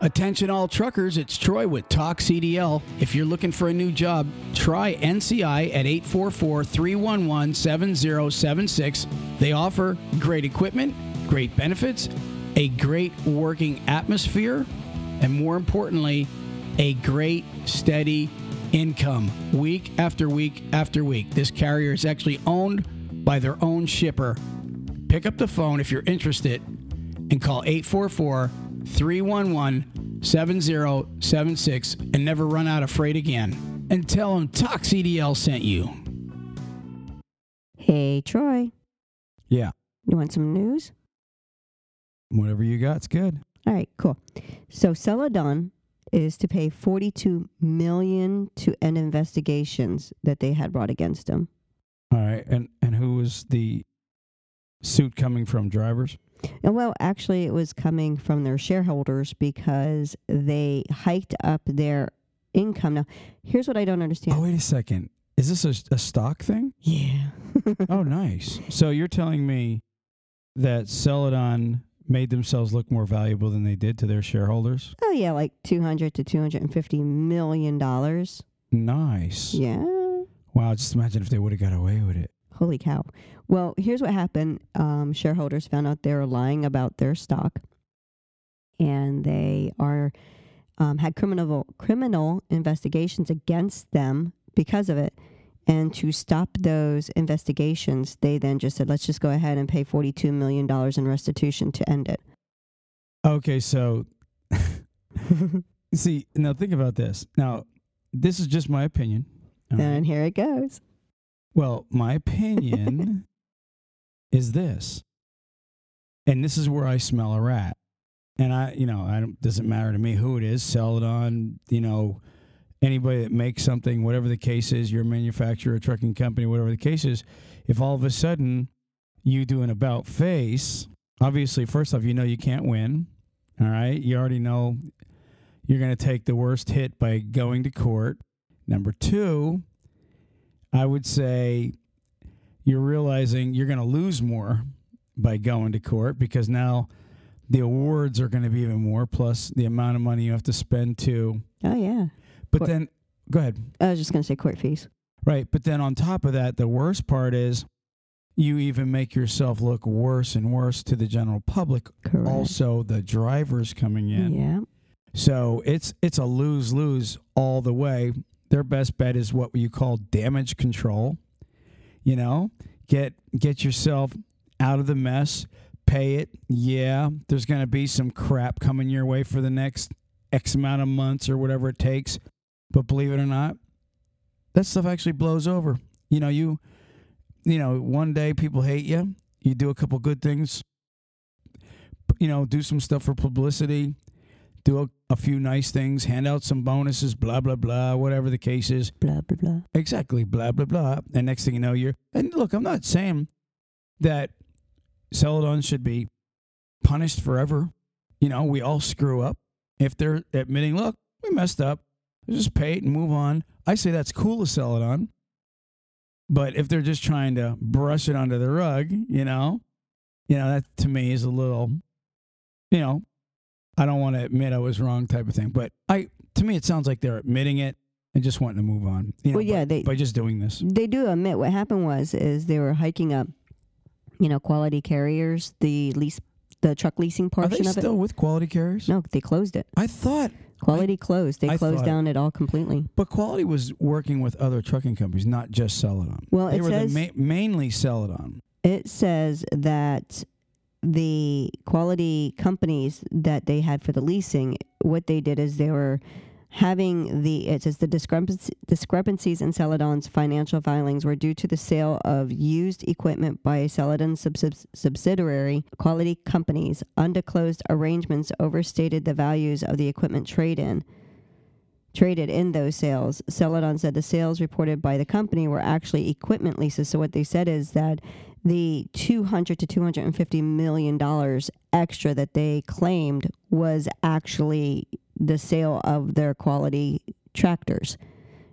Attention all truckers, it's Troy with Talk CDL. If you're looking for a new job, try NCI at 844-311-7076. They offer great equipment, great benefits, a great working atmosphere, and more importantly, a great steady income week after week after week. This carrier is actually owned by their own shipper. Pick up the phone if you're interested and call 844 311 7076 and never run out of freight again. And tell them CDL sent you. Hey, Troy, Yeah. you want some news? Whatever you got's good. All right, cool. So Celadon is to pay 42 million to end investigations that they had brought against them. All right. And and who was the suit coming from? Drivers? Well, actually, it was coming from their shareholders because they hiked up their income. Now, here's what I don't understand. Oh, wait a second. Is this a, a stock thing? yeah. Oh, nice. So you're telling me that Celadon made themselves look more valuable than they did to their shareholders? oh yeah, like 200 to 250 million dollars. Nice. Yeah. Wow. Just imagine if they would have got away with it. Holy cow. Well, here's what happened. Um, shareholders found out they were lying about their stock, and they are um, had criminal criminal investigations against them because of it. And to stop those investigations, they then just said, "Let's just go ahead and pay forty-two million dollars in restitution to end it." Okay. So, see, now think about this. Now, this is just my opinion. all right? and here it goes. Well, my opinion is this, and this is where I smell a rat. And I, you know, I don't doesn't matter to me who it is, Celadon, you know, anybody that makes something, whatever the case is, you're a manufacturer, a trucking company, whatever the case is. If all of a sudden you do an about face, obviously, first off, you know you can't win. All right, you already know you're going to take the worst hit by going to court. Number two, I would say you're realizing you're going to lose more by going to court because now the awards are going to be even more, plus the amount of money you have to spend to. Oh yeah. But Court- then, go ahead. I was just gonna say court fees. Right. But then on top of that, the worst part is you even make yourself look worse and worse to the general public. Correct. Also, the drivers coming in. Yeah. So it's it's a lose lose all the way. Their best bet is what you call damage control. You know, get get yourself out of the mess, pay it. Yeah, there's going to be some crap coming your way for the next X amount of months or whatever it takes. But believe it or not, that stuff actually blows over. You know, you you know, one day people hate you. You do a couple good things. You know, do some stuff for publicity do a, a few nice things, hand out some bonuses, blah blah blah, whatever the case is. Blah blah blah. Exactly, blah blah blah. And next thing you know, you're and look, I'm not saying that Celadon should be punished forever. You know, we all screw up. If they're admitting, look, we messed up, just pay it and move on. I say that's cool to Celadon. But if they're just trying to brush it under the rug, you know, you know, that to me is a little, you know, I don't want to admit I was wrong type of thing. But I to me it sounds like they're admitting it and just wanting to move on. You know, Well, yeah, by, they- by just doing this. They do admit what happened was is they were hiking up, you know, quality carriers, the lease, the truck leasing Are portion they of still with quality carriers? No, they closed it. I thought Quality closed. They I closed down it all completely. but quality was working with other trucking companies, not just Celadon. Well, they it were says- ma- mainly Celadon. It says that the quality companies that they had for the leasing, what they did is they were having the it says the discrepancy, discrepancies in Celadon's financial filings were due to the sale of used equipment by Celadon subs- subsidiary quality companies. Undisclosed arrangements overstated the values of the equipment trade in traded in those sales. Celadon said the sales reported by the company were actually equipment leases. So what they said is that the 200 to 250 million dollars extra that they claimed was actually the sale of their quality tractors,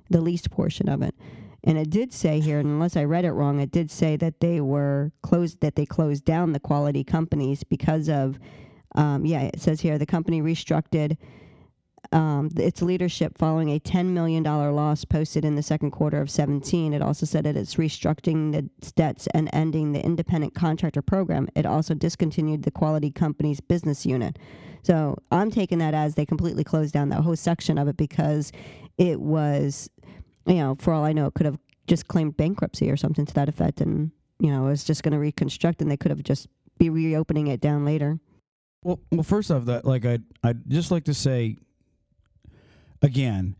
the leased portion of it. And it did say here, and unless I read it wrong, it did say that they were closed, that they closed down the quality companies because of Um, yeah, it says here the company restructured um, its leadership following a $10 million loss posted in the second quarter of 17. It also said that it's restructuring the debts and ending the independent contractor program. It also discontinued the quality company's business unit. So I'm taking that as they completely closed down that whole section of it because it was, you know, for all I know, it could have just claimed bankruptcy or something to that effect, and you know, it was just going to reconstruct, and they could have just be reopening it down later. Well, well, first off, that like I I'd just like to say again,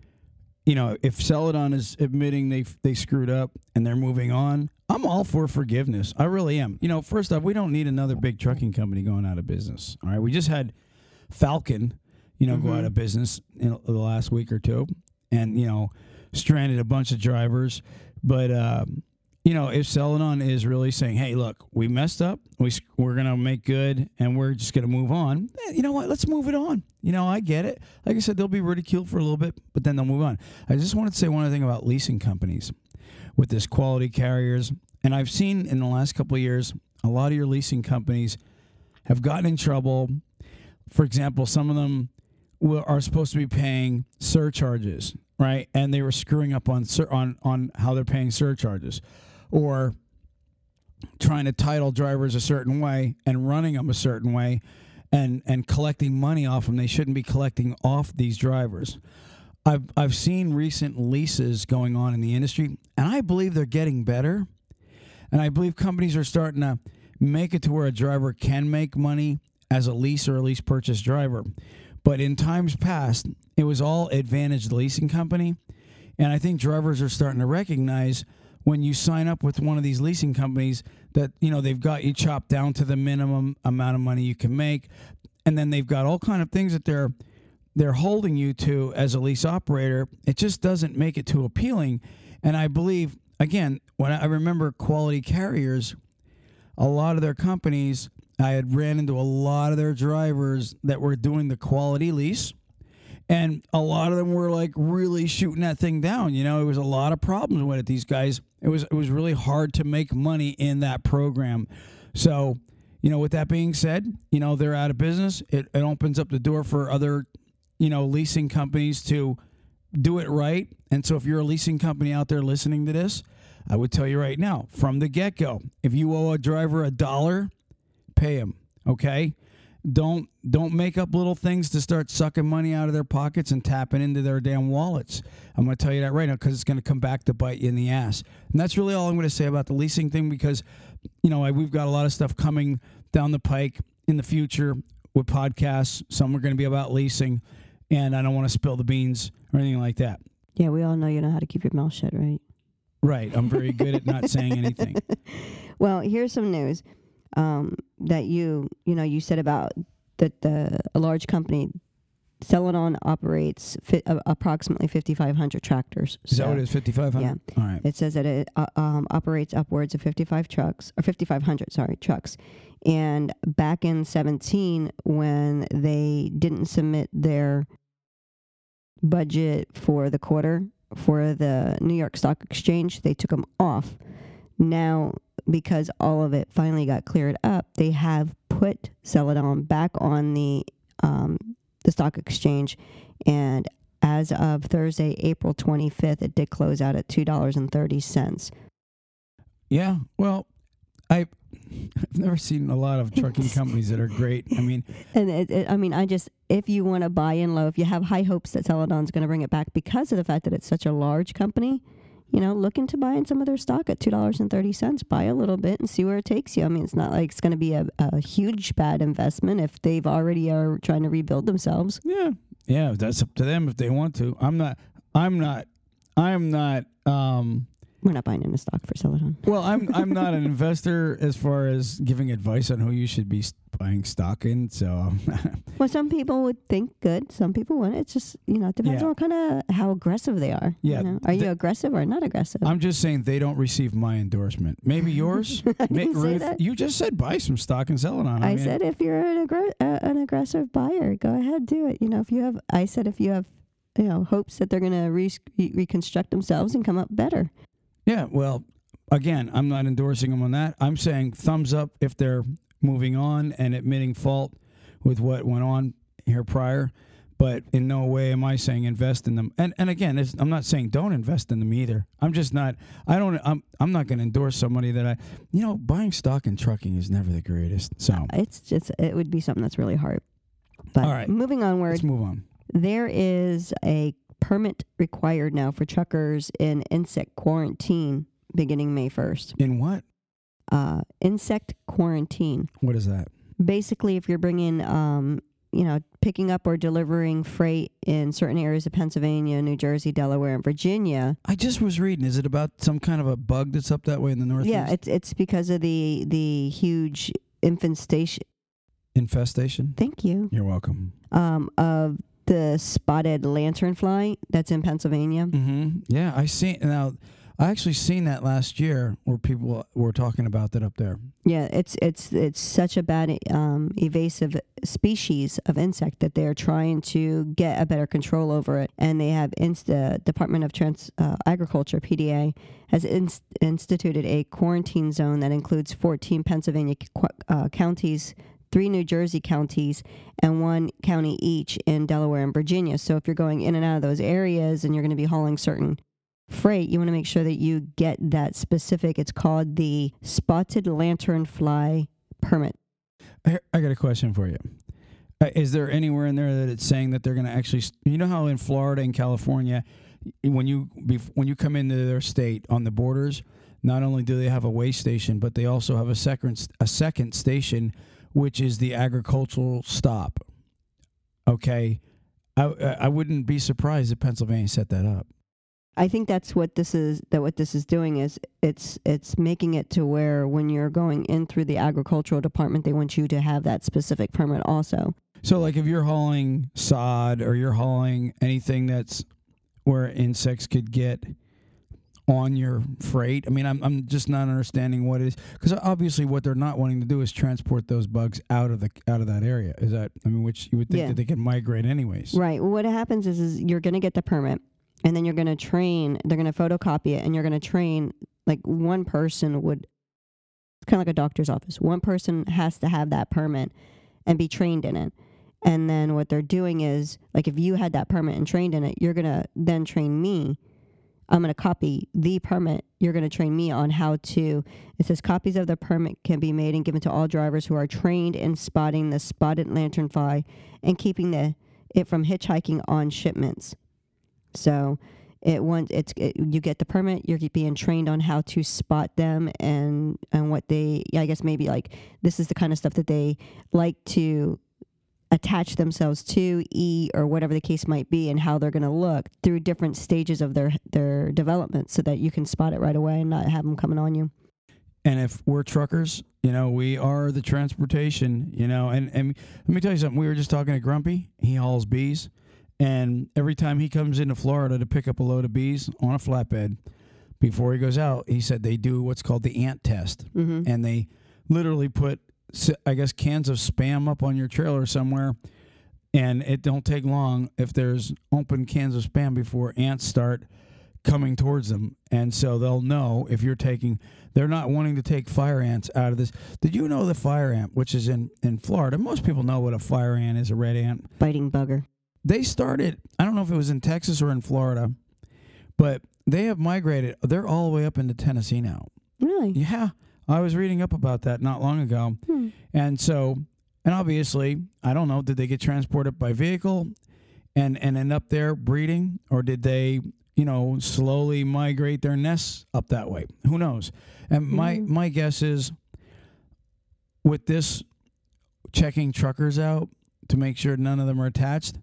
you know, if Celadon is admitting they they screwed up and they're moving on, I'm all for forgiveness. I really am. You know, first off, we don't need another big trucking company going out of business. All right, we just had Falcon, you know, go out Mhm. of business in the last week or two, and you know, stranded a bunch of drivers. But um, you know, if Celadon is really saying, "Hey, look, we messed up. We we're gonna make good, and we're just gonna move on," eh, you know what? Let's move it on. You know, I get it. Like I said, they'll be ridiculed for a little bit, but then they'll move on. I just wanted to say one other thing about leasing companies with this quality carriers, and I've seen in the last couple of years a lot of your leasing companies have gotten in trouble. For example, some of them are supposed to be paying surcharges, right? And they were screwing up on on on how they're paying surcharges, or trying to title drivers a certain way and running them a certain way, and and collecting money off them. They shouldn't be collecting off these drivers. I've I've seen recent leases going on in the industry, and I believe they're getting better. And I believe companies are starting to make it to where a driver can make money as a lease or a lease purchase driver. But in times past, it was all advantage leasing company. And I think drivers are starting to recognize when you sign up with one of these leasing companies that, you know, they've got you chopped down to the minimum amount of money you can make. And then they've got all kind of things that they're they're holding you to as a lease operator. It just doesn't make it too appealing. And I believe again, when I remember quality carriers, a lot of their companies, I had ran into a lot of their drivers that were doing the quality lease. And a lot of them were like really shooting that thing down. You know, it was a lot of problems with it. These guys, it was it was really hard to make money in that program. So, you know, with that being said, you know, they're out of business. It, it opens up the door for other, you know, leasing companies to do it right. And so if you're a leasing company out there listening to this, I would tell you right now, from the get go, if you owe a driver a dollar, pay him. Okay. Don't don't make up little things to start sucking money out of their pockets and tapping into their damn wallets. I'm going to tell you that right now because it's going to come back to bite you in the ass. And that's really all I'm going to say about the leasing thing because, you know, I, we've got a lot of stuff coming down the pike in the future with podcasts. Some are going to be about leasing, and I don't want to spill the beans or anything like that. Yeah, we all know you know how to keep your mouth shut, right? Right. I'm very good at not saying anything. Well, here's some news um, that you you know you said about that the a large company, Celadon operates fi- uh, approximately 5,500 tractors. Is that So what it is? 5,500? Yeah. All right. It says that it uh, um, operates upwards of 55 trucks or 5,500 sorry trucks. And back in 17, when they didn't submit their budget for the quarter for the New York Stock Exchange, they took them off. Now, because all of it finally got cleared up, they have put Celadon back on the um, the stock exchange, and as of Thursday, April 25th, it did close out at two dollars and thirty cents. Yeah. Well, I, I've never seen a lot of trucking companies that are great. I mean, And it, it, I mean, I just if you want to buy in low, if you have high hopes that Celadon's going to bring it back because of the fact that it's such a large company, you know, look into buying some of their stock at two dollars and thirty cents. Buy a little bit and see where it takes you. I mean, it's not like it's going to be a, a huge bad investment if they've already are trying to rebuild themselves. yeah, yeah, that's up to them if they want to. I'm not. I'm not. I'm not. Um. We're not buying into stock for Celadon. Well, I'm. I'm not an investor as far as giving advice on who you should be buying stock in. So, Well, some people would think good. Some people wouldn't. It's just you know, it depends Yeah. on kind of how aggressive they are. you Yeah, know? Are you aggressive or not aggressive? I'm just saying they don't receive my endorsement. Maybe yours. I Ma- Ruth, that. you just said buy some stock and sell it on. I mean, said if you're an, aggr- uh, an aggressive buyer, go ahead, do it. You know, if you have, I said if you have, you know, hopes that they're going to re- reconstruct themselves and come up better. Yeah, well, again, I'm not endorsing them on that. I'm saying thumbs up if they're moving on and admitting fault with what went on here prior. But in no way am I saying invest in them. And and again, it's, I'm not saying don't invest in them either. I'm just not. I don't. I'm I'm not going to endorse somebody that I. You know, buying stock in trucking is never the greatest. So uh, It's just it would be something that's really hard. But All right. moving onward, let's move on. there is a permit required now for truckers in insect quarantine beginning May 1st. In what? Uh, insect quarantine. What is that? Basically, if you're bringing, um, you know, picking up or delivering freight in certain areas of Pennsylvania, New Jersey, Delaware, and Virginia. I just was reading. Is it about some kind of a bug that's up that way in the northeast? Yeah, it's it's because of the the huge infestation. infestation. Thank you. You're welcome. Um, of the spotted lanternfly that's in Pennsylvania. Mm-hmm. Yeah, I seen now. I actually seen that last year where people were talking about that up there. Yeah, it's it's it's such a bad um, evasive species of insect that they're trying to get a better control over it, and they have inst- the Department of Trans uh, Agriculture (PDA) has inst- instituted a quarantine zone that includes 14 Pennsylvania qu- uh, counties. Three New Jersey counties and one county each in Delaware and Virginia. So, if you're going in and out of those areas and you're going to be hauling certain freight, you want to make sure that you get that specific. It's called the spotted lanternfly permit. I got a question for you. Uh, is there anywhere in there that it's saying that they're going to actually? You know how in Florida and California, when you when you come into their state on the borders, not only do they have a way station, but they also have a second a second station, which is the agricultural stop. Okay, I I wouldn't be surprised if Pennsylvania set that up. I think that's what this is. That what this is doing is it's it's making it to where when you're going in through the agricultural department, they want you to have that specific permit also. So, like, if you're hauling sod or you're hauling anything that's where insects could get on your freight, I mean, I'm I'm just not understanding what it is because obviously what they're not wanting to do is transport those bugs out of the out of that area. Is that I mean, which you would think Yeah. that they can migrate anyways. Right. Well, what happens is, is you're going to get the permit, and then you're going to train. They're going to photocopy it, and you're going to train. Like one person would, it's kind of like a doctor's office. One person has to have that permit and be trained in it. And then what they're doing is, like, if you had that permit and trained in it, you're going to then train me. I'm going to copy the permit. You're going to train me on how to. It says copies of the permit can be made and given to all drivers who are trained in spotting the spotted lanternfly and keeping the it from hitchhiking on shipments. So it once it's it, you get the permit, you're being trained on how to spot them and and what they. I guess maybe like this is the kind of stuff that they like to attach themselves to, E or whatever the case might be, and how they're going to look through different stages of their their development, so that you can spot it right away and not have them coming on you. And if we're truckers, you know, we are the transportation, you know, and, and let me tell you something. We were just talking to Grumpy. He hauls bees. And every time he comes into Florida to pick up a load of bees on a flatbed, before he goes out, he said they do what's called the ant test. Mm-hmm. And they literally put, I guess, cans of spam up on your trailer somewhere. And it don't take long if there's open cans of spam before ants start coming towards them. And so they'll know if you're taking, they're not wanting to take fire ants out of this. Did you know the fire ant, which is in, in Florida? Most people know what a fire ant is, a red ant. Biting bugger. They started, I don't know if it was in Texas or in Florida, but they have migrated. They're all the way up into Tennessee now. Really? Yeah. I was reading up about that not long ago. Hmm. And so, and obviously, I don't know, did they get transported by vehicle and, and end up there breeding? Or did they, you know, slowly migrate their nests up that way? Who knows? And my, Mhm. my guess is with this checking truckers out to make sure none of them are attached,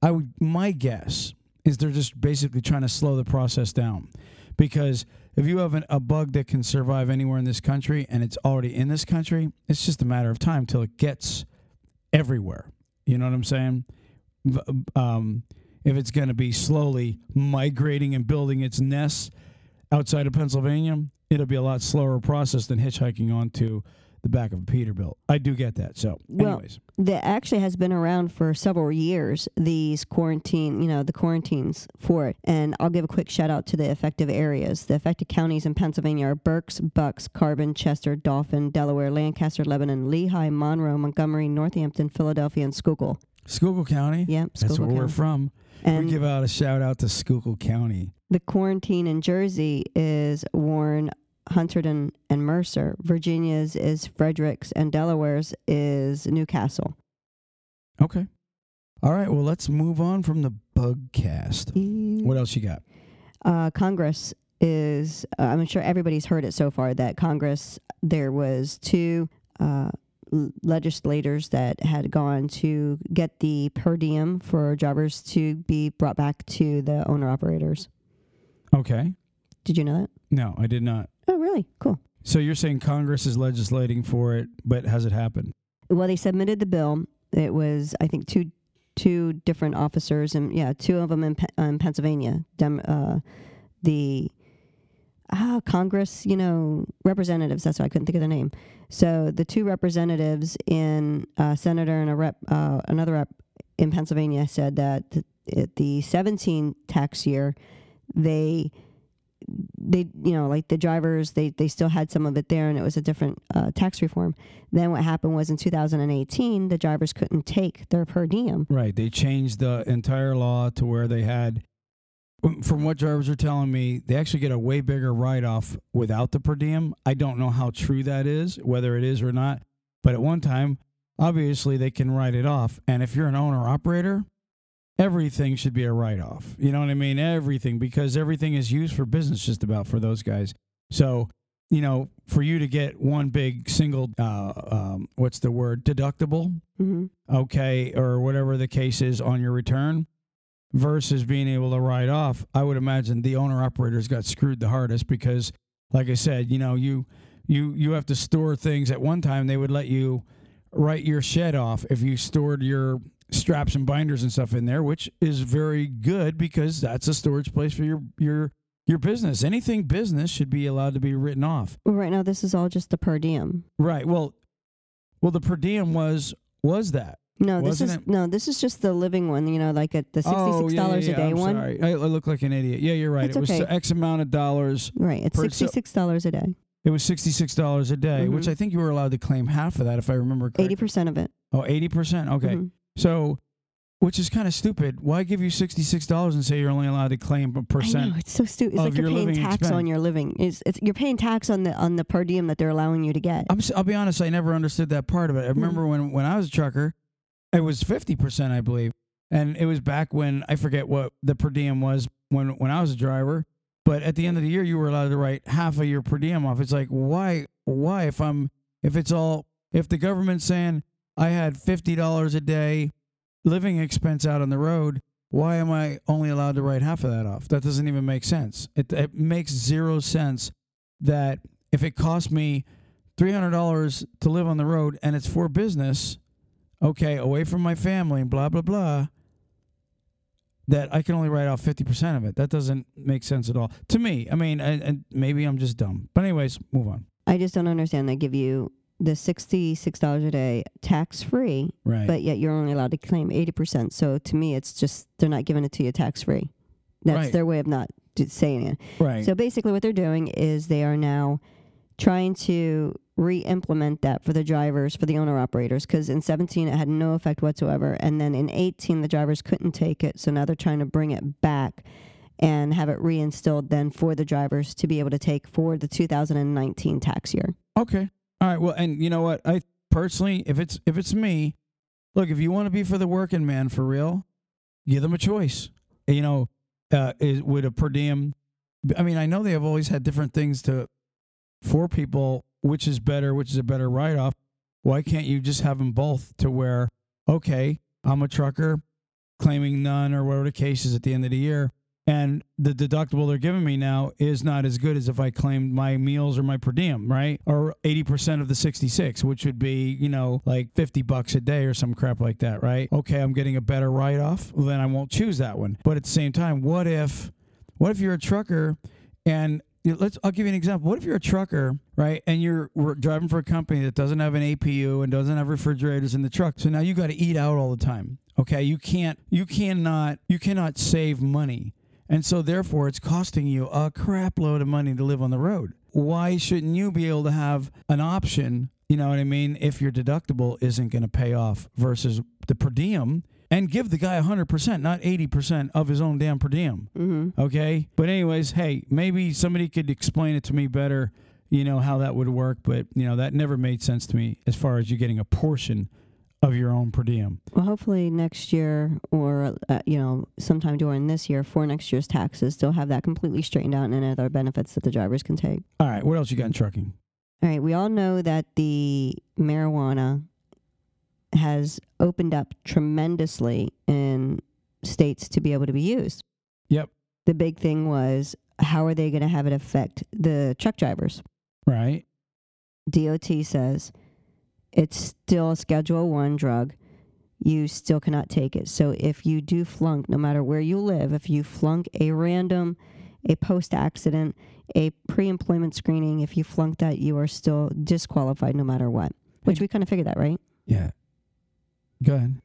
I would, my guess is they're just basically trying to slow the process down because if you have an, a bug that can survive anywhere in this country and it's already in this country, it's just a matter of time till it gets everywhere. You know what I'm saying? Um, if it's going to be slowly migrating and building its nests outside of Pennsylvania, it'll be a lot slower process than hitchhiking onto the back of a Peterbilt. I do get that. So, Well, anyways, that actually has been around for several years these quarantine you know the quarantines for it and i'll give a quick shout out to the affected areas the affected counties in pennsylvania are berks bucks carbon chester dauphin delaware lancaster lebanon lehigh monroe montgomery northampton philadelphia and schuylkill Schuylkill County. yep That's Schuylkill where we're from. and we give out a shout out to Schuylkill County. the quarantine in jersey is warren hunterdon and mercer virginia's is fredericks and delaware's is newcastle Okay. All right. Well, let's move on from the bug cast. What else you got? uh, Congress is, uh, I'm sure everybody's heard it so far that Congress, there was two uh, legislators that had gone to get the per diem for drivers to be brought back to the owner operators. Okay. Did you know that? No, I did not. Oh, really? Cool. So you're saying Congress is legislating for it, but has it happened? Well, they submitted the bill. It was, I think, two two different officers, and yeah, two of them in, Pe- uh, in Pennsylvania. Dem, uh, the ah Congress, you know, representatives. That's why I couldn't think of the name. So the two representatives in uh, senator and a rep, uh, another rep in Pennsylvania said that th- at the 17 tax year, they they you know like the drivers they they still had some of it there and it was a different uh, tax reform then what happened was in 2018 the drivers couldn't take their per diem Right. They changed the entire law to where they had, from what drivers are telling me, they actually get a way bigger write off without the per diem. I don't know how true that is, whether it is or not. But at one time, obviously, they can write it off. And if you're an owner operator, everything should be a write off. You know what I mean? Everything, because everything is used for business just about for those guys. So, you know, for you to get one big single, uh, um, what's the word, deductible, mm-hmm. okay, or whatever the case is on your return versus being able to write off, I would imagine the owner operators got screwed the hardest because like I said, you know, you you you have to store things at one time they would let you write your shed off if you stored your straps and binders and stuff in there, which is very good because that's a storage place for your your your business. Anything business should be allowed to be written off. well, right now this is all just the per diem Right. Well, well, the per diem was was that. no this is it- no this is just the living one you know like at the $66 Oh, yeah, yeah, a day I'm one Sorry. I, look like an idiot. Yeah, you're right. It's it was okay. X amount of dollars. right it's $66 a day It was sixty six dollars a day, which Mhm. I think you were allowed to claim half of that if I remember correctly. 80% of it Oh, 80 percent. Okay, Mhm. So which is kind of stupid. Why give you sixty six dollars and say you're only allowed to claim a I know percent? it's so stupid. It's like you're paying tax expense. on your living. It's, it's you're paying tax on the on the per diem that they're allowing you to get. I'm, s- I'll be honest. I never understood that part of it. I Hmm. remember when when I was a trucker, it was fifty percent, I believe, and it was back when I forget what the per diem was when when I was a driver. But at the end of the year, you were allowed to write half of your per diem off. It's like why why if I'm if it's all if the government's saying I had fifty dollars a day living expense out on the road. Why am I only allowed to write half of that off? That doesn't even make sense. It, it makes zero sense that if it costs me three hundred dollars to live on the road and it's for business, okay, away from my family blah blah blah. That I can only write off fifty percent of it. That doesn't make sense at all to me. I mean, and maybe I'm just dumb. But anyways, move on. I just don't understand. They give you the sixty six dollars a day tax free, Right. but yet you're only allowed to claim eighty percent. So to me, it's just they're not giving it to you tax free. That's Right. their way of not saying it. right. So basically, what they're doing is they are now trying to re-implement that for the drivers for the owner operators because in 17 it had no effect whatsoever and then in 18 the drivers couldn't take it so now they're trying to bring it back and have it reinstilled then for the drivers to be able to take for the 2019 tax year Okay. All right. Well, and you know what? I personally, if it's if it's me, look, if you want to be for the working man for real, give them a choice. You know, uh, is would a per diem? I mean, I know they have always had different things to for people, which is better, which is a better write off. Why can't you just have them both to where, okay, I'm a trucker, claiming none or whatever the case is at the end of the year. And the deductible they're giving me now is not as good as if I claimed my meals or my per diem, right? Or 80% of the 66, which would be, you know, like 50 bucks a day or some crap like that, right? Okay, I'm getting a better write off. Well, then I won't choose that one. But at the same time, what if, what if you're a trucker and you know, let's. I'll give you an example. What if you're a trucker, right, and you're driving for a company that doesn't have an APU and doesn't have refrigerators in the truck, so now you got to eat out all the time. Okay, you can't, you cannot, you cannot save money, and so therefore it's costing you a crap load of money to live on the road. Why shouldn't you be able to have an option? You know what I mean? If your deductible isn't going to pay off versus the per diem. And give the guy 100%, not 80% of his own damn per diem. Mm-hmm. Okay. But anyways, hey, maybe somebody could explain it to me better, you know, how that would work. But, you know, that never made sense to me as far as you getting a portion of your own per diem. Well, hopefully next year, or uh, you know, sometime during this year, for next year's taxes, they'll have that completely straightened out and other benefits that the drivers can take. All right. What else you got in trucking? All right, we all know that the marijuana has opened up tremendously in states to be able to be used. Yep. The big thing was how are they going to have it affect the truck drivers? Right. DOT says it's still a Schedule 1 drug. You still cannot take it. So if you do flunk, no matter where you live, if you flunk a random, a post accident, a pre employment screening, if you flunk that, you are still disqualified no matter what. Which we kind of figured that, right? Yeah. Go ahead.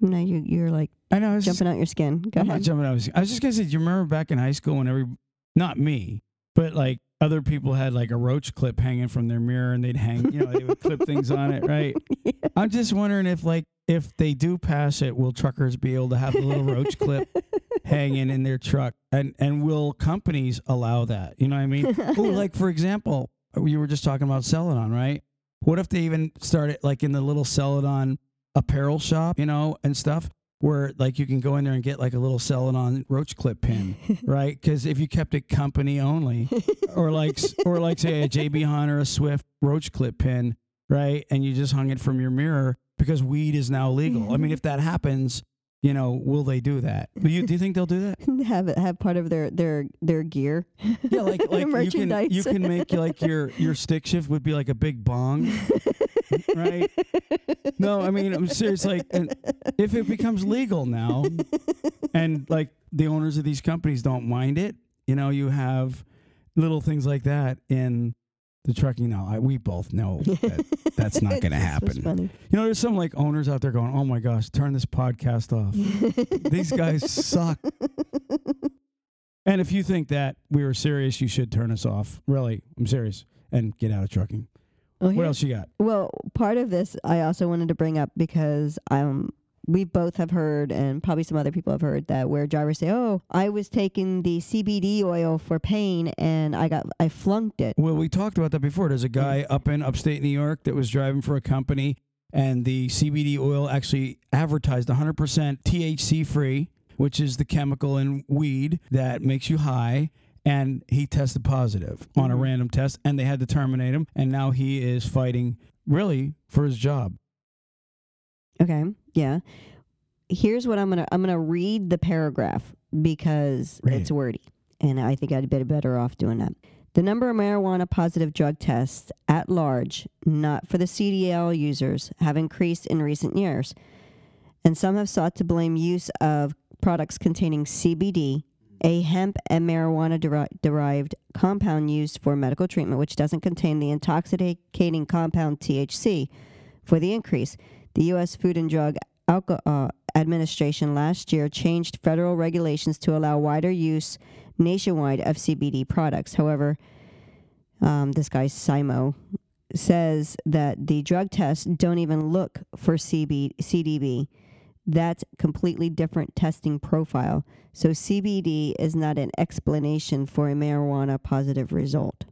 No, you, you're like I know. I was just, jumping out your skin. Go I'm not jumping out. I was, I was just gonna say, do you remember back in high school when every, not me, but like other people had like a roach clip hanging from their mirror and they'd hang, you know, they would clip things on it, right? I'm just wondering if like if they do pass it, will truckers be able to have a little roach clip hanging in their truck, and and will companies allow that? You know what I mean? oh, like for example, you were just talking about Celadon, right? What if they even started like in the little Celadon apparel shop, you know, and stuff? Where like you can go in there and get like a little Celadon roach clip pin, right? Because if you kept it company only, or like or like say a JB Hunt or a Swift roach clip pin, right? And you just hung it from your mirror because weed is now legal. I mean, if that happens, you know, will they do that? Do you, do you think they'll do that? have it have part of their their their gear. Yeah, like like you can you can make like your your stick shift would be like a big bong, right? No, I mean I'm serious. Like, and if it becomes legal now, and like the owners of these companies don't mind it, you know, you have little things like that in the trucking. Now, I, we both know that that's not going to happen. You know, there's some like owners out there going, "Oh my gosh, turn this podcast off. These guys suck." And if you think that we were serious, you should turn us off. Really, I'm serious, and get out of trucking. What else you got? Well, part of this I also wanted to bring up because um we both have heard and probably some other people have heard that where drivers say, "Oh, I was taking the CBD oil for pain and I got I flunked it." Well, we talked about that before. There's a guy up in upstate New York that was driving for a company, and the CBD oil actually advertised 100% THC free, which is the chemical in weed that makes you high. And he tested positive on a Mhm. random test, and they had to terminate him. And now he is fighting really for his job. Okay. Yeah. Here's what I'm to I'm to read the paragraph because Read it's it. wordy and I think I'd be better off doing that. The number of marijuana positive drug tests at large, not for the CDL users, have increased in recent years. And some have sought to blame use of products containing CBD, a hemp and marijuana deri- derived compound used for medical treatment, which doesn't contain the intoxicating compound THC, for the increase. The U.S. Food and Drug Alco- uh, Administration last year changed federal regulations to allow wider use nationwide of CBD products. However, um, this guy Simo says that the drug tests don't even look for CB, CDB. That's completely different testing profile. So CBD is not an explanation for a marijuana positive result.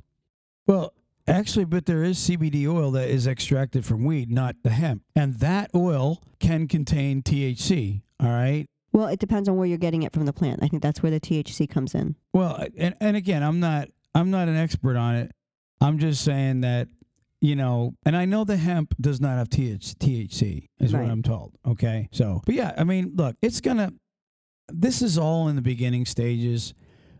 Well, actually, but there is CBD oil that is extracted from weed, not the hemp. And that oil can contain THC. All right. Well, it depends on where you're getting it from the plant. I think that's where the THC comes in. Well, and, and again, I'm not I'm not an expert on it. I'm just saying that you know, and I know the hemp does not have TH, THC, is Right. what I'm told. Okay, so but yeah, I mean, look, it's gonna. This is all in the beginning stages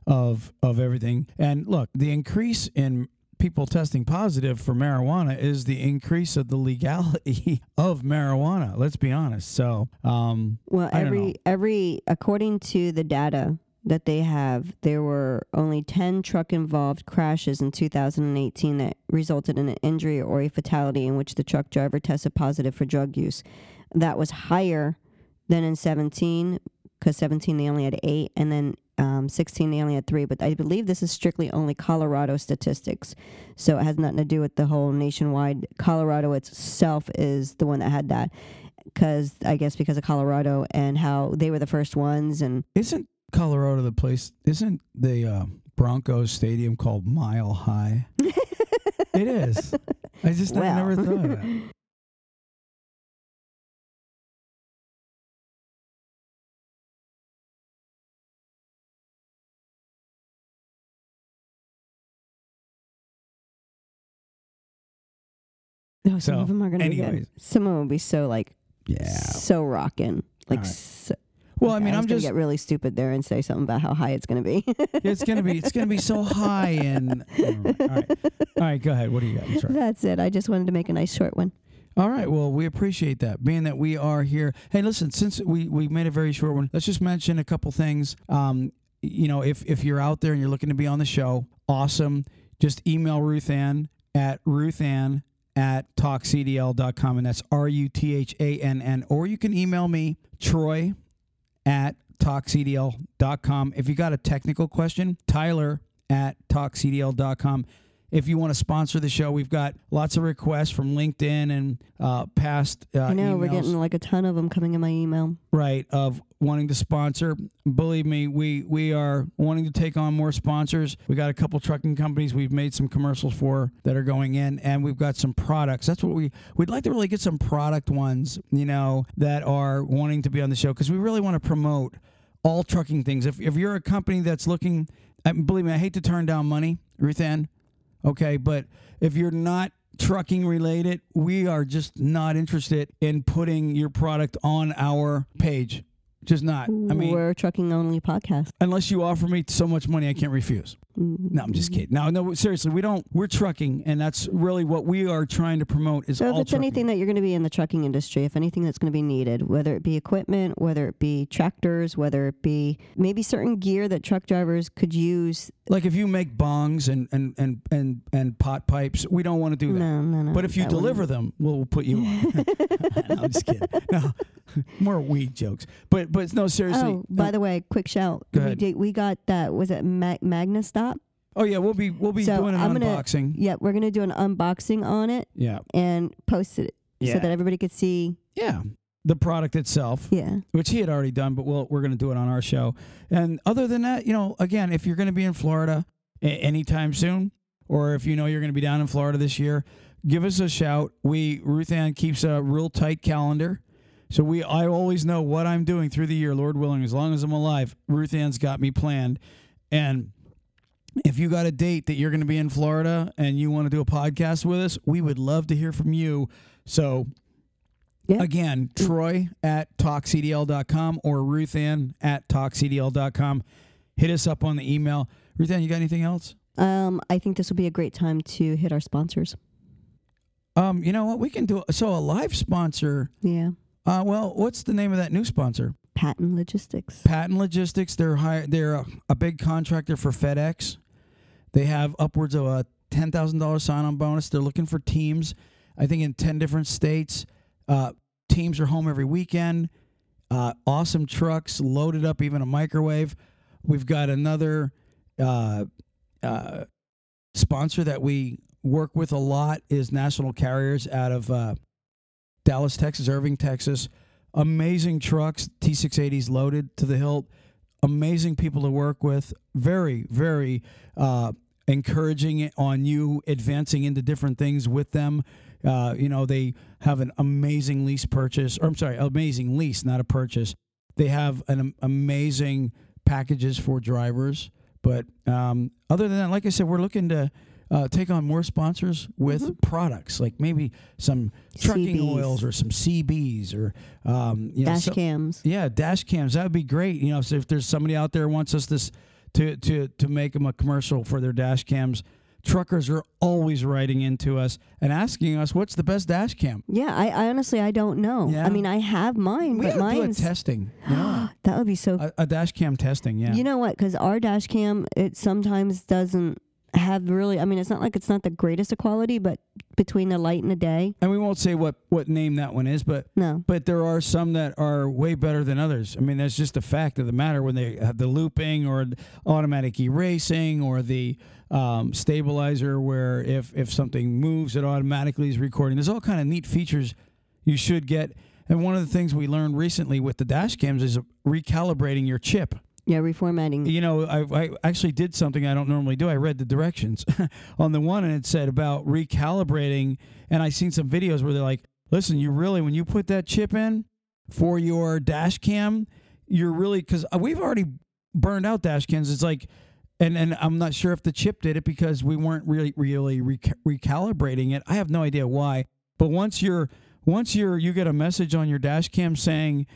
of of everything, and look, the increase in people testing positive for marijuana is the increase of the legality of marijuana. Let's be honest. So, um, Well, every every according to the data that they have, there were only 10 truck involved crashes in 2018 that resulted in an injury or a fatality in which the truck driver tested positive for drug use. That was higher than in 17, because 17 they only had eight, and then um, 16 they only had three. But I believe this is strictly only Colorado statistics. So it has nothing to do with the whole nationwide. Colorado itself is the one that had that. Because I guess because of Colorado and how they were the first ones, and Isn't Colorado the place? Isn't the uh, Broncos stadium called Mile High? it is. I just I never thought of that. oh, some So, of them are going to be good. anyways. Some of them will be so like Yeah. so rocking, like. All right. So, Well, I okay, mean, was I'm gonna just get really stupid there and say something about how high it's going to be. it's gonna be it's gonna be so high and all right, all right, all right. Go ahead. What do you got? Sorry. That's it. I just wanted to make a nice short one. All right. Well, we appreciate that. Being that we are here. Hey, listen. Since we we made a very short one, let's just mention a couple things. Um, you know, if if you're out there and you're looking to be on the show, awesome. Just email Ruth Ann at ruthann at talkcdl.com and that's r-u-t-h-a-n-n or you can email me troy at talkcdl.com if you got a technical question tyler at talkcdl.com if you want to sponsor the show we've got lots of requests from linkedin and uh, past uh, I know we're getting like a ton of them coming in my email. right of wanting to sponsor. Believe me we we are wanting to take on more sponsors. We got a couple trucking companies we've made some commercials for that are going in and we've got some products. That's what we we'd like to really get some product ones you know that are wanting to be on the show because we really want to promote all trucking things. If, if you're a company that's looking believe me i hate to turn down money ruth ann okay? But if you're not trucking related we are just not interested in putting your product on our page just not i mean we're a trucking only podcast. unless you offer me so much money i can't refuse Mm. no i'm just kidding no no seriously we don't we're trucking and that's really what we are trying to promote is So if all it's trucking. anything that you're going to be in the trucking industry, if anything that's going to be needed, whether it be equipment, whether it be tractors, whether it be maybe certain gear that truck drivers could use. like if you make bongs and and and and, and pot pipes we don't want to do that No, no, no. but if you wouldn't- deliver them we'll, we'll put you on no, i'm just kidding no more weed jokes but but no seriously Oh, by uh, the way, quick shout. Go we did. We got that. Was it Mag- Magna Stop? oh yeah we'll be we'll be So doing an I'm gonna- unboxing Yeah, we're gonna do an unboxing on it yeah and post it yeah so that everybody could see. yeah the product itself Yeah. which he had already done, but we'll, we're going to do it on our show. And other than that, you know, again, if you're going to be in Florida a- anytime soon, or if you know you're going to be down in Florida this year, give us a shout. We Ruth Ann keeps a real tight calendar. So we I always know what I'm doing through the year, Lord willing, as long as I'm alive. Ruth Ann's got me planned. And if you got a date that you're going to be in Florida and you want to do a podcast with us, we would love to hear from you. So Yeah. Again, Troy at talkcdl.com or Ruthann at talkcdl.com. Hit us up on the email. Ruthann, you got anything else? Um, I think this will be a great time to hit our sponsors. Um, you know what? We can do so a live sponsor. Yeah. Uh, well, what's the name of that new sponsor? Patent Logistics. Patent Logistics. They're high, they're a, a big contractor for FedEx. They have upwards of a ten thousand dollars sign-on bonus. They're looking for teams. I think in ten different states. Uh, teams are home every weekend. Uh, awesome trucks, loaded up, even a microwave. We've got another uh, uh, sponsor that we work with a lot is National Carriers out of uh, Dallas, Texas, Irving, Texas. Amazing trucks, T680s loaded to the hilt. Amazing people to work with. Very, very uh, encouraging on you advancing into different things with them. Uh, you know, they have an amazing lease purchase, or I'm sorry, amazing lease, not a purchase. They have an am- amazing packages for drivers. But um, other than that, like I said, we're looking to uh, take on more sponsors with products, like maybe some trucking CBs. oils or some CBs or um, you know, Dash some- cams. yeah, dash cams. That would be great. You know, so if there's somebody out there who wants us this to to to make them a commercial for their dash cams, truckers are always writing into us and asking us what's the best dash cam. Yeah, I, I honestly I don't know. Yeah. I mean, I have mine, We but gotta do a testing. Know, that would be so. a, a dash cam testing. Yeah. You know what? Because our dash cam, it sometimes doesn't have really. I mean, it's not like it's not the greatest equality but between the light and the day, and we won't say what what name that one is, but no. but there are some that are way better than others. I mean, that's just a fact of the matter when they have the looping or automatic erasing or the um, stabilizer, where if if something moves, it automatically is recording. There's all kind of neat features you should get. And one of the things we learned recently with the dash cams is recalibrating your chip. Yeah, reformatting. You know, I, I actually did something I don't normally do. I read the directions on the one, and it said about recalibrating. And I seen some videos where they're like, "Listen, you really when you put that chip in for your dash cam, you're really because uh, we've already burned out dash cams. It's like." And, and I'm not sure if the chip did it because we weren't really really reca- recalibrating it. I have no idea why. But once you're once you're you get a message on your dash cam saying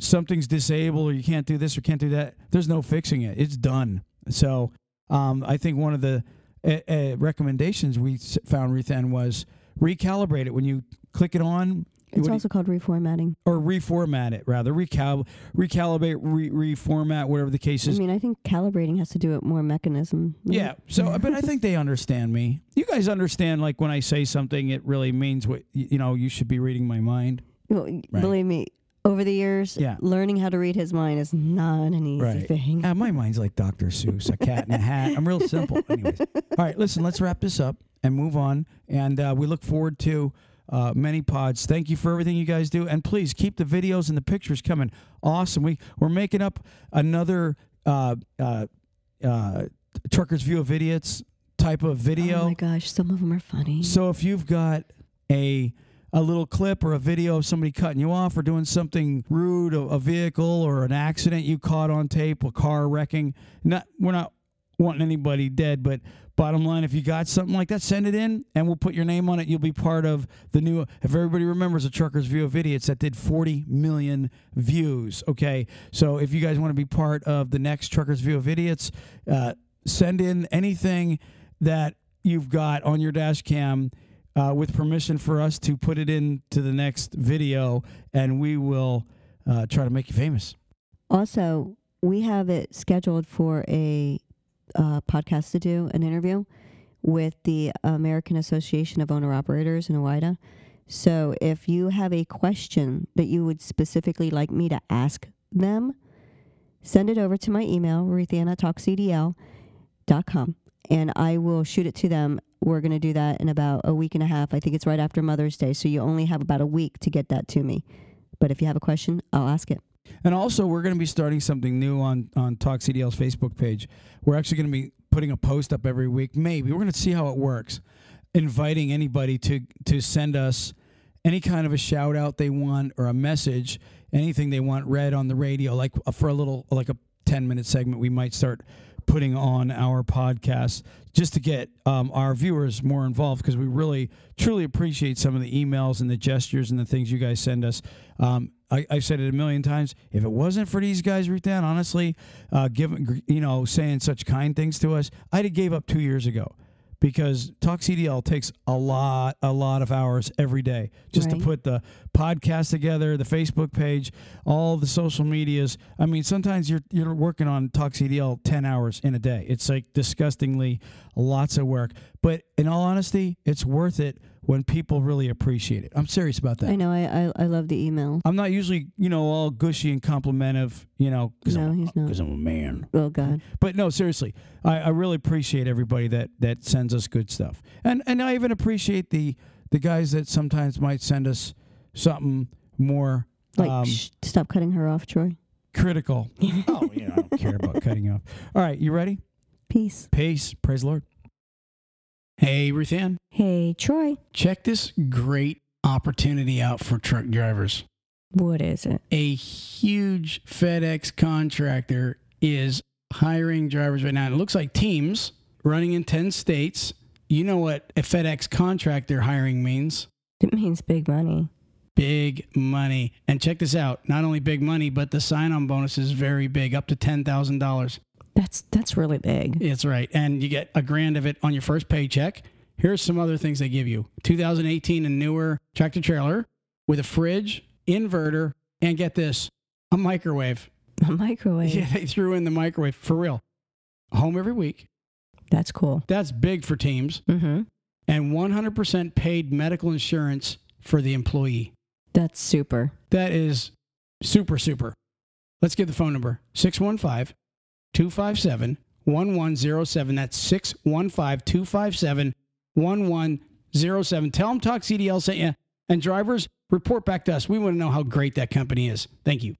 something's disabled or you can't do this or can't do that, there's no fixing it. It's done. So um, I think one of the uh, uh, recommendations we found, Ruth Ann, was recalibrate it when you click it on. It's also called reformatting. or reformat it rather recal recalibrate re- reformat whatever the case is. I mean, I think calibrating has to do with more mechanism. yeah so but i think they understand me you guys understand like when i say something it really means what you know you should be reading my mind Well, Believe me, over the years, Yeah. learning how to read his mind is not an easy Right. thing. Ah, my mind's like Dr. Seuss, a cat in a hat. I'm real simple. Anyways. All right, listen, let's wrap this up and move on. And uh, we look forward to uh, many pods. Thank you for everything you guys do. And please keep the videos and the pictures coming. Awesome. We, we're making up another uh, uh, uh, Trucker's View of Idiots type of video. Oh my gosh, some of them are funny. So if you've got a a little clip or a video of somebody cutting you off or doing something rude, a, vehicle or an accident you caught on tape, a car wrecking, not we're not wanting anybody dead, but bottom line, if you got something like that, send it in and we'll put your name on it. You'll be part of the new. If everybody remembers a Trucker's View of Idiots that did 40 million views, okay. So if you guys want to be part of the next Trucker's View of Idiots, uh, send in anything that you've got on your dash cam uh, with permission for us to put it into the next video, and we will uh, try to make you famous. Also, we have it scheduled for a uh, podcast to do an interview with the American Association of Owner Operators in OOIDA. So, if you have a question that you would specifically like me to ask them, send it over to my email, ruthianatalkcdl.com, and I will shoot it to them. We're going to do that in about a week and a half. I think it's right after Mother's Day. So, you only have about a week to get that to me. But if you have a question, I'll ask it. And also, we're going to be starting something new on on Talk CDL's Facebook page. We're actually going to be putting a post up every week. Maybe we're going to see how it works. Inviting anybody to to send us any kind of a shout out they want or a message, anything they want read on the radio, like uh, for a little like a ten minute segment, we might start putting on our podcast just to get um, our viewers more involved because we really truly appreciate some of the emails and the gestures and the things you guys send us. Um, I, I've said it a million times. If it wasn't for these guys, Ruth Ann, honestly, uh, giving you know saying such kind things to us, I'd have gave up two years ago because Talk CDL takes a lot, a lot of hours every day just Right. to put the podcast together, the Facebook page, all the social medias. I mean, sometimes you're you're working on Talk CDL ten hours in a day. It's like disgustingly lots of work. But in all honesty, it's worth it when people really appreciate it. I'm serious about that. I know. I, I I love the email. I'm not usually, you know, all gushy and complimentive, you know, because No, I'm, he's not. 'cause I'm a man. Oh God. But no, seriously, I, I really appreciate everybody that that sends us good stuff, and and I even appreciate the the guys that sometimes might send us something more Like, um, shh, stop cutting her off, Troy. critical. oh, yeah, I don't care about cutting off. All right, you ready? Peace. Peace. Praise the Lord. Hey, Ruth Ann, Hey, Troy. check this great opportunity out for truck drivers. What is it? A huge FedEx contractor is hiring drivers right now. And it looks like teams running in 10 states. You know what a FedEx contractor hiring means It means big money. big money. And check this out not only big money, but the sign on bonus is very big, up to $10,000. That's that's really big. It's right. And you get a grand of it on your first paycheck. Here's some other things they give you 2018 and newer tractor trailer with a fridge, inverter, and get this a microwave. A microwave. Yeah, they threw in the microwave for real. Home every week. That's cool. That's big for teams. Mm-hmm. And 100% paid medical insurance for the employee. That's super. That is super, super. Let's get the phone number 615 257 1107. That's 615 257 1107. Tell them Talk CDL sent you. And drivers, report back to us. We want to know how great that company is. Thank you.